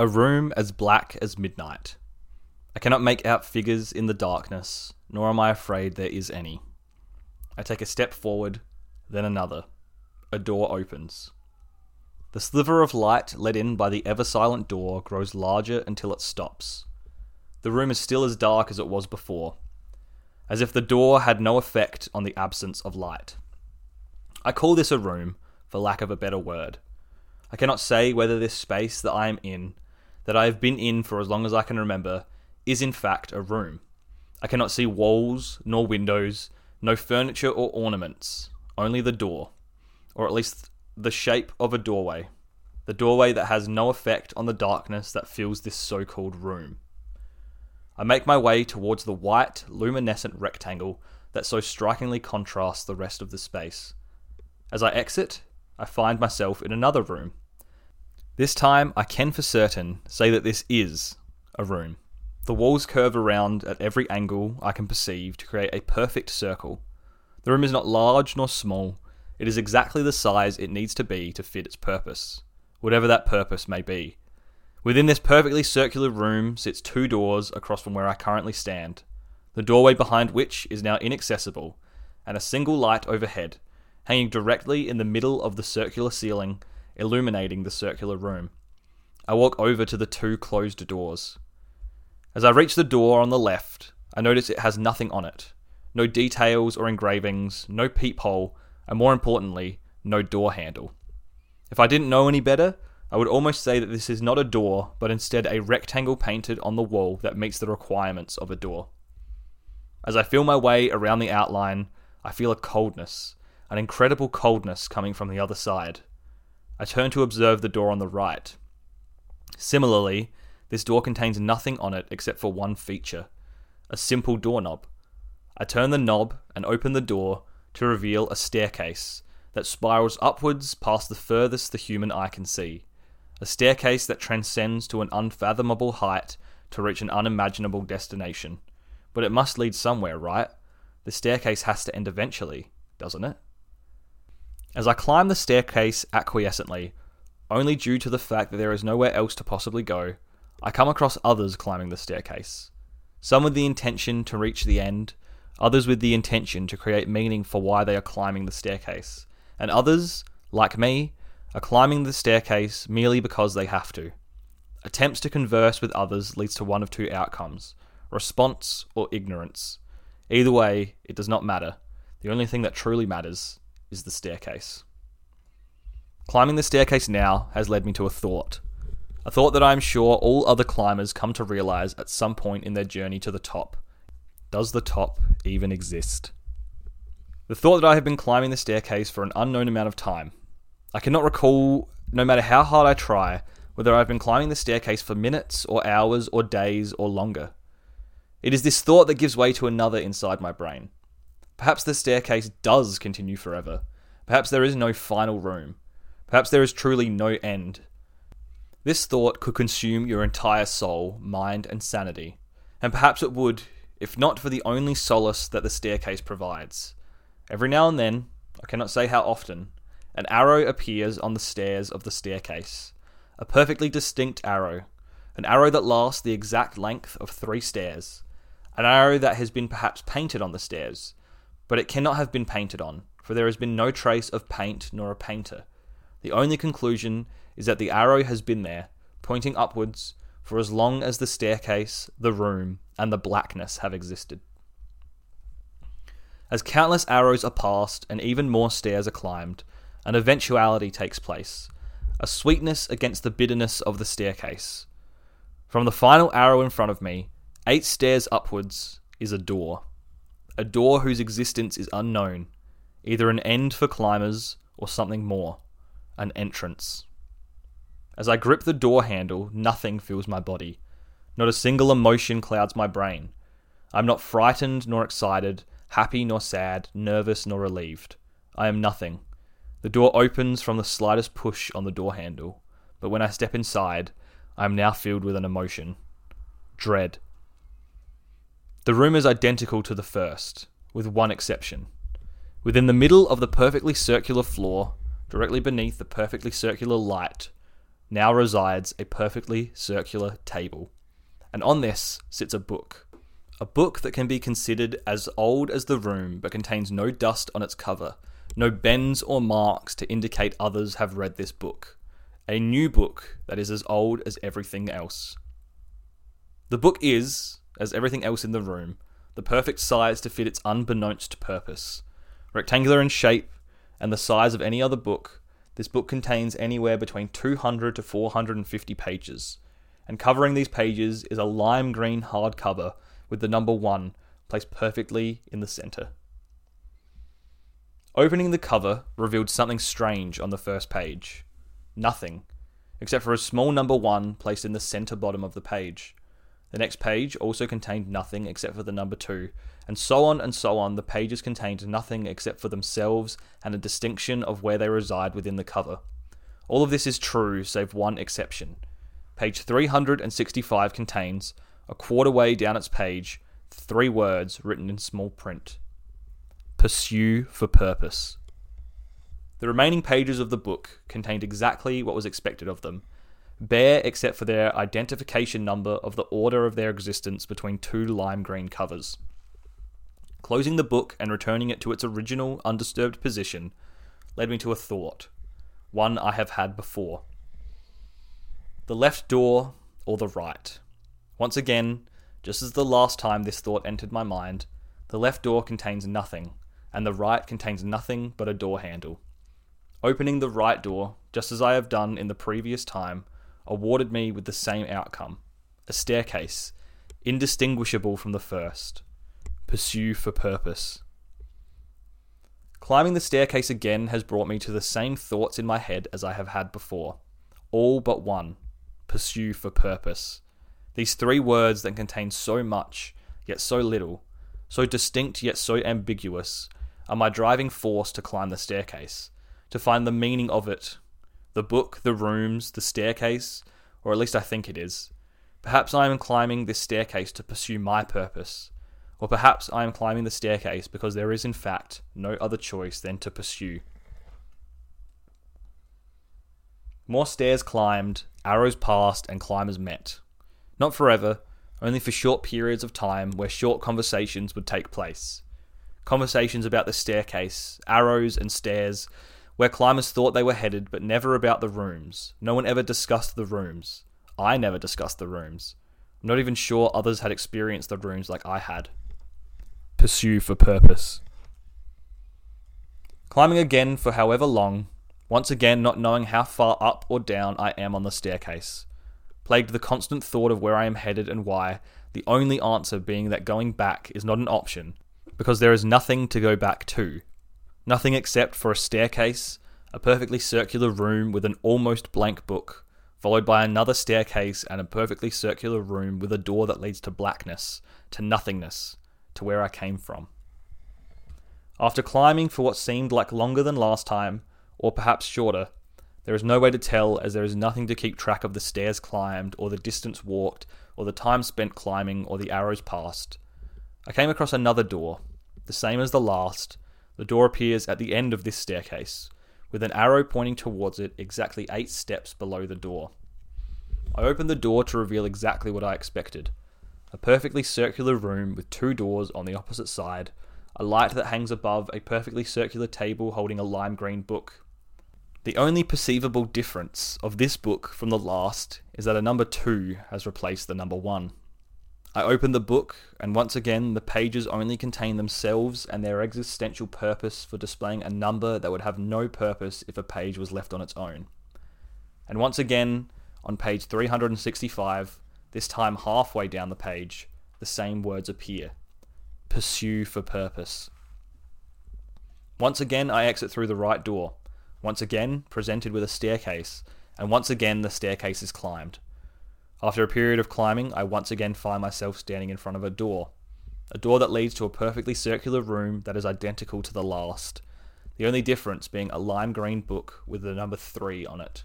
A room as black as midnight. I cannot make out figures in the darkness, nor am I afraid there is any. I take a step forward, then another. A door opens. The sliver of light let in by the ever silent door grows larger until it stops. The room is still as dark as it was before, as if the door had no effect on the absence of light. I call this a room, for lack of a better word. I cannot say whether this space that I am in, that I have been in for as long as I can remember, is in fact a room. I cannot see walls, nor windows, no furniture or ornaments, only the door, or at least the shape of a doorway, the doorway that has no effect on the darkness that fills this so called room. I make my way towards the white, luminescent rectangle that so strikingly contrasts the rest of the space. As I exit, I find myself in another room. This time, I can for certain say that this is a room. The walls curve around at every angle I can perceive to create a perfect circle. The room is not large nor small, it is exactly the size it needs to be to fit its purpose, whatever that purpose may be. Within this perfectly circular room sits two doors across from where I currently stand, the doorway behind which is now inaccessible, and a single light overhead, hanging directly in the middle of the circular ceiling, illuminating the circular room. I walk over to the two closed doors. As I reach the door on the left, I notice it has nothing on it no details or engravings, no peephole, and more importantly, no door handle. If I didn't know any better, I would almost say that this is not a door, but instead a rectangle painted on the wall that meets the requirements of a door. As I feel my way around the outline, I feel a coldness, an incredible coldness coming from the other side. I turn to observe the door on the right. Similarly, this door contains nothing on it except for one feature a simple doorknob. I turn the knob and open the door to reveal a staircase that spirals upwards past the furthest the human eye can see. A staircase that transcends to an unfathomable height to reach an unimaginable destination. But it must lead somewhere, right? The staircase has to end eventually, doesn't it? As I climb the staircase acquiescently, only due to the fact that there is nowhere else to possibly go, I come across others climbing the staircase. Some with the intention to reach the end, others with the intention to create meaning for why they are climbing the staircase, and others, like me, are climbing the staircase merely because they have to. Attempts to converse with others leads to one of two outcomes response or ignorance. Either way, it does not matter. The only thing that truly matters is the staircase. Climbing the staircase now has led me to a thought. A thought that I am sure all other climbers come to realize at some point in their journey to the top. Does the top even exist? The thought that I have been climbing the staircase for an unknown amount of time. I cannot recall, no matter how hard I try, whether I've been climbing the staircase for minutes or hours or days or longer. It is this thought that gives way to another inside my brain. Perhaps the staircase does continue forever. Perhaps there is no final room. Perhaps there is truly no end. This thought could consume your entire soul, mind, and sanity. And perhaps it would if not for the only solace that the staircase provides. Every now and then, I cannot say how often, an arrow appears on the stairs of the staircase. A perfectly distinct arrow. An arrow that lasts the exact length of three stairs. An arrow that has been perhaps painted on the stairs. But it cannot have been painted on, for there has been no trace of paint nor a painter. The only conclusion is that the arrow has been there, pointing upwards, for as long as the staircase, the room, and the blackness have existed. As countless arrows are passed and even more stairs are climbed, an eventuality takes place a sweetness against the bitterness of the staircase. From the final arrow in front of me, eight stairs upwards, is a door. A door whose existence is unknown, either an end for climbers or something more, an entrance. As I grip the door handle, nothing fills my body. Not a single emotion clouds my brain. I am not frightened nor excited, happy nor sad, nervous nor relieved. I am nothing. The door opens from the slightest push on the door handle, but when I step inside, I am now filled with an emotion dread. The room is identical to the first, with one exception. Within the middle of the perfectly circular floor, directly beneath the perfectly circular light, now resides a perfectly circular table. And on this sits a book. A book that can be considered as old as the room but contains no dust on its cover, no bends or marks to indicate others have read this book. A new book that is as old as everything else. The book is, as everything else in the room, the perfect size to fit its unbeknownst purpose. Rectangular in shape and the size of any other book, this book contains anywhere between 200 to 450 pages, and covering these pages is a lime green hardcover with the number 1 placed perfectly in the center. Opening the cover revealed something strange on the first page. Nothing, except for a small number 1 placed in the center bottom of the page. The next page also contained nothing except for the number 2, and so on and so on. The pages contained nothing except for themselves and a distinction of where they reside within the cover. All of this is true, save one exception. Page 365 contains, a quarter way down its page, three words written in small print Pursue for Purpose. The remaining pages of the book contained exactly what was expected of them bare except for their identification number of the order of their existence between two lime green covers. Closing the book and returning it to its original undisturbed position led me to a thought, one I have had before. The left door or the right? Once again, just as the last time this thought entered my mind, the left door contains nothing, and the right contains nothing but a door handle. Opening the right door, just as I have done in the previous time, awarded me with the same outcome a staircase, indistinguishable from the first. Pursue for purpose. Climbing the staircase again has brought me to the same thoughts in my head as I have had before. All but one pursue for purpose. These three words that contain so much, yet so little, so distinct yet so ambiguous, are my driving force to climb the staircase, to find the meaning of it, the book, the rooms, the staircase, or at least I think it is. Perhaps I am climbing this staircase to pursue my purpose, or perhaps I am climbing the staircase because there is, in fact, no other choice than to pursue. More stairs climbed, arrows passed, and climbers met. Not forever, only for short periods of time where short conversations would take place. Conversations about the staircase, arrows, and stairs, where climbers thought they were headed, but never about the rooms. No one ever discussed the rooms. I never discussed the rooms. I'm not even sure others had experienced the rooms like I had. Pursue for purpose. Climbing again for however long, once again not knowing how far up or down I am on the staircase. Plagued the constant thought of where I am headed and why, the only answer being that going back is not an option, because there is nothing to go back to. Nothing except for a staircase, a perfectly circular room with an almost blank book, followed by another staircase and a perfectly circular room with a door that leads to blackness, to nothingness, to where I came from. After climbing for what seemed like longer than last time, or perhaps shorter, there is no way to tell as there is nothing to keep track of the stairs climbed, or the distance walked, or the time spent climbing, or the arrows passed. I came across another door, the same as the last, the door appears at the end of this staircase, with an arrow pointing towards it exactly eight steps below the door. I open the door to reveal exactly what I expected a perfectly circular room with two doors on the opposite side, a light that hangs above a perfectly circular table holding a lime green book. The only perceivable difference of this book from the last is that a number 2 has replaced the number 1. I open the book, and once again, the pages only contain themselves and their existential purpose for displaying a number that would have no purpose if a page was left on its own. And once again, on page 365, this time halfway down the page, the same words appear Pursue for purpose. Once again, I exit through the right door. Once again, presented with a staircase, and once again, the staircase is climbed. After a period of climbing, I once again find myself standing in front of a door. A door that leads to a perfectly circular room that is identical to the last, the only difference being a lime green book with the number 3 on it.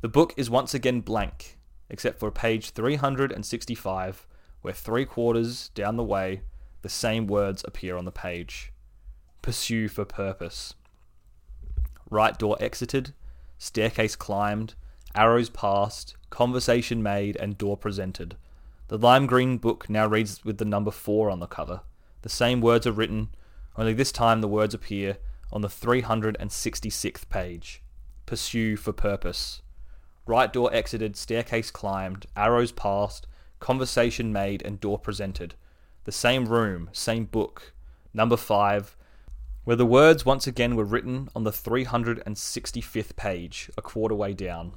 The book is once again blank, except for page 365, where three quarters down the way, the same words appear on the page Pursue for purpose. Right door exited, staircase climbed, arrows passed, conversation made, and door presented. The lime green book now reads with the number 4 on the cover. The same words are written, only this time the words appear on the 366th page. Pursue for purpose. Right door exited, staircase climbed, arrows passed, conversation made, and door presented. The same room, same book. Number 5, where the words once again were written on the 365th page, a quarter way down.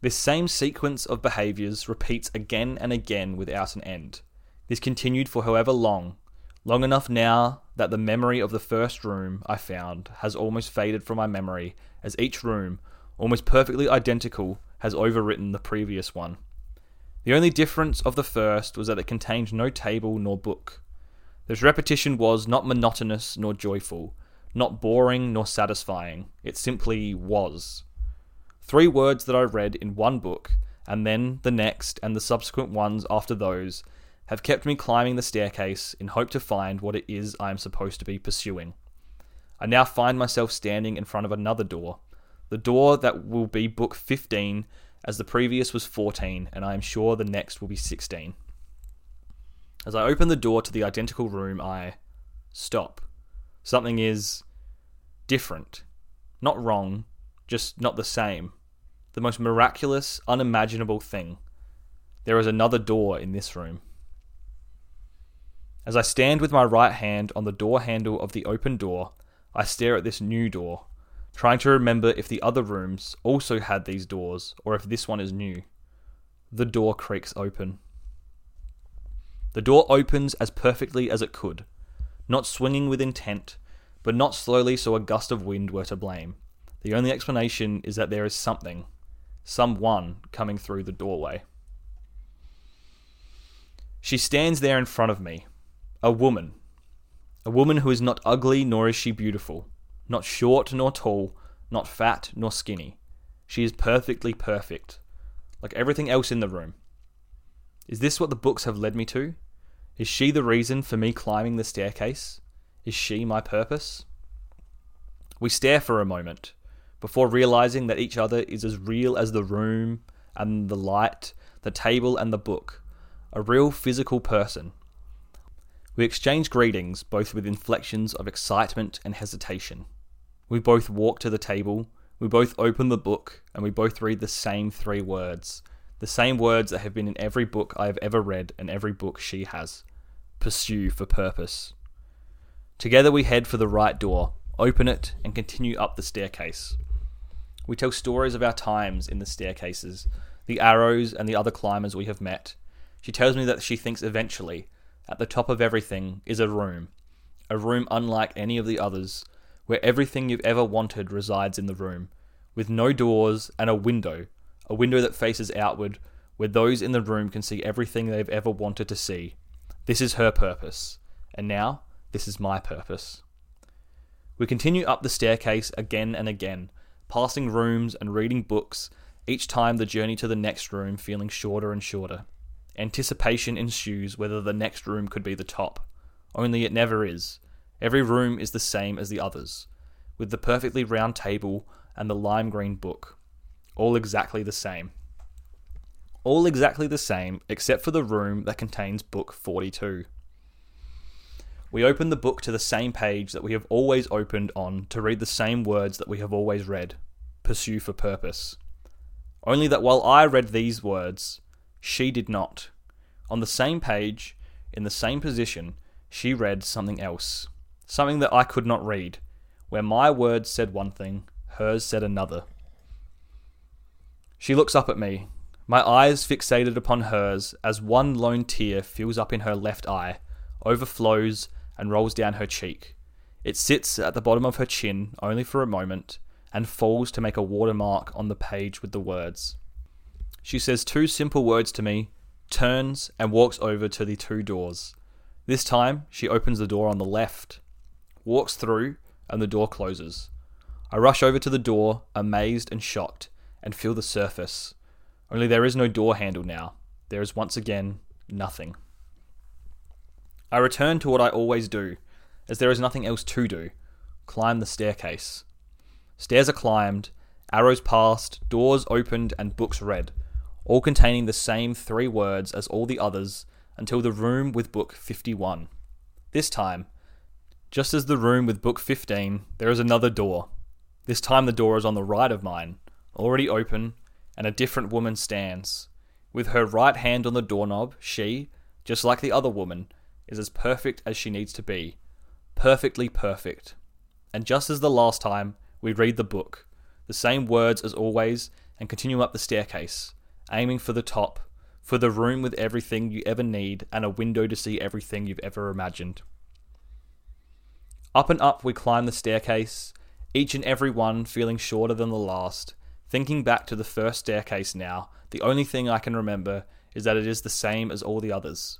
This same sequence of behaviours repeats again and again without an end. This continued for however long, long enough now that the memory of the first room I found has almost faded from my memory, as each room, almost perfectly identical, has overwritten the previous one. The only difference of the first was that it contained no table nor book. This repetition was not monotonous nor joyful, not boring nor satisfying. It simply was. Three words that I read in one book, and then the next and the subsequent ones after those, have kept me climbing the staircase in hope to find what it is I am supposed to be pursuing. I now find myself standing in front of another door, the door that will be book 15, as the previous was 14, and I am sure the next will be 16. As I open the door to the identical room, I stop. Something is different. Not wrong, just not the same. The most miraculous, unimaginable thing. There is another door in this room. As I stand with my right hand on the door handle of the open door, I stare at this new door, trying to remember if the other rooms also had these doors or if this one is new. The door creaks open. The door opens as perfectly as it could, not swinging with intent, but not slowly so a gust of wind were to blame. The only explanation is that there is something, someone coming through the doorway. She stands there in front of me, a woman. A woman who is not ugly nor is she beautiful, not short nor tall, not fat nor skinny. She is perfectly perfect, like everything else in the room. Is this what the books have led me to? Is she the reason for me climbing the staircase? Is she my purpose? We stare for a moment before realizing that each other is as real as the room and the light, the table and the book, a real physical person. We exchange greetings, both with inflections of excitement and hesitation. We both walk to the table, we both open the book, and we both read the same three words the same words that have been in every book I have ever read and every book she has. Pursue for purpose. Together we head for the right door, open it, and continue up the staircase. We tell stories of our times in the staircases, the arrows, and the other climbers we have met. She tells me that she thinks eventually, at the top of everything, is a room. A room unlike any of the others, where everything you've ever wanted resides in the room, with no doors and a window a window that faces outward, where those in the room can see everything they've ever wanted to see. This is her purpose, and now this is my purpose. We continue up the staircase again and again, passing rooms and reading books, each time the journey to the next room feeling shorter and shorter. Anticipation ensues whether the next room could be the top. Only it never is. Every room is the same as the others, with the perfectly round table and the lime green book all exactly the same. All exactly the same, except for the room that contains book 42. We open the book to the same page that we have always opened on to read the same words that we have always read pursue for purpose. Only that while I read these words, she did not. On the same page, in the same position, she read something else. Something that I could not read, where my words said one thing, hers said another. She looks up at me, my eyes fixated upon hers as one lone tear fills up in her left eye, overflows, and rolls down her cheek. It sits at the bottom of her chin only for a moment and falls to make a watermark on the page with the words. She says two simple words to me, turns, and walks over to the two doors. This time, she opens the door on the left, walks through, and the door closes. I rush over to the door, amazed and shocked, and feel the surface. Only there is no door handle now. There is once again nothing. I return to what I always do, as there is nothing else to do climb the staircase. Stairs are climbed, Arrows passed, doors opened, and books read, all containing the same three words as all the others until the room with book 51. This time, just as the room with book 15, there is another door. This time the door is on the right of mine, already open, and a different woman stands. With her right hand on the doorknob, she, just like the other woman, is as perfect as she needs to be. Perfectly perfect. And just as the last time, we read the book, the same words as always, and continue up the staircase, aiming for the top, for the room with everything you ever need and a window to see everything you've ever imagined. Up and up we climb the staircase, each and every one feeling shorter than the last. Thinking back to the first staircase now, the only thing I can remember is that it is the same as all the others.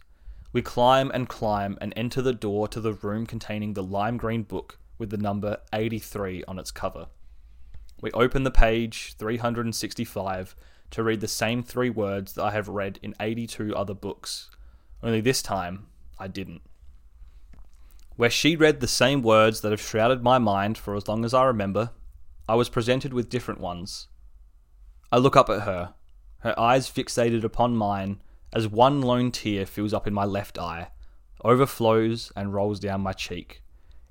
We climb and climb and enter the door to the room containing the lime green book with the number 83 on its cover. We open the page 365 to read the same three words that I have read in 82 other books, only this time I didn't. Where she read the same words that have shrouded my mind for as long as I remember, I was presented with different ones. I look up at her, her eyes fixated upon mine, as one lone tear fills up in my left eye, overflows and rolls down my cheek.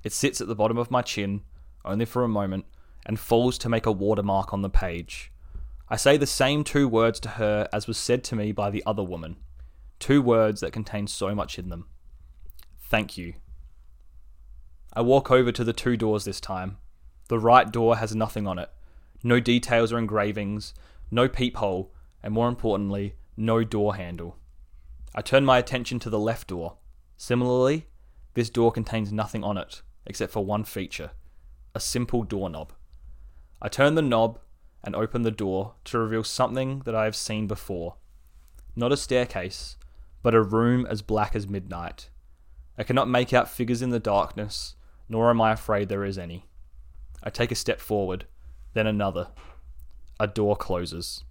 It sits at the bottom of my chin, only for a moment, and falls to make a watermark on the page. I say the same two words to her as was said to me by the other woman, two words that contain so much in them. Thank you. I walk over to the two doors this time. The right door has nothing on it no details or engravings, no peephole, and more importantly, no door handle. I turn my attention to the left door. Similarly, this door contains nothing on it except for one feature a simple doorknob. I turn the knob and open the door to reveal something that I have seen before. Not a staircase, but a room as black as midnight. I cannot make out figures in the darkness, nor am I afraid there is any. I take a step forward, then another. A door closes.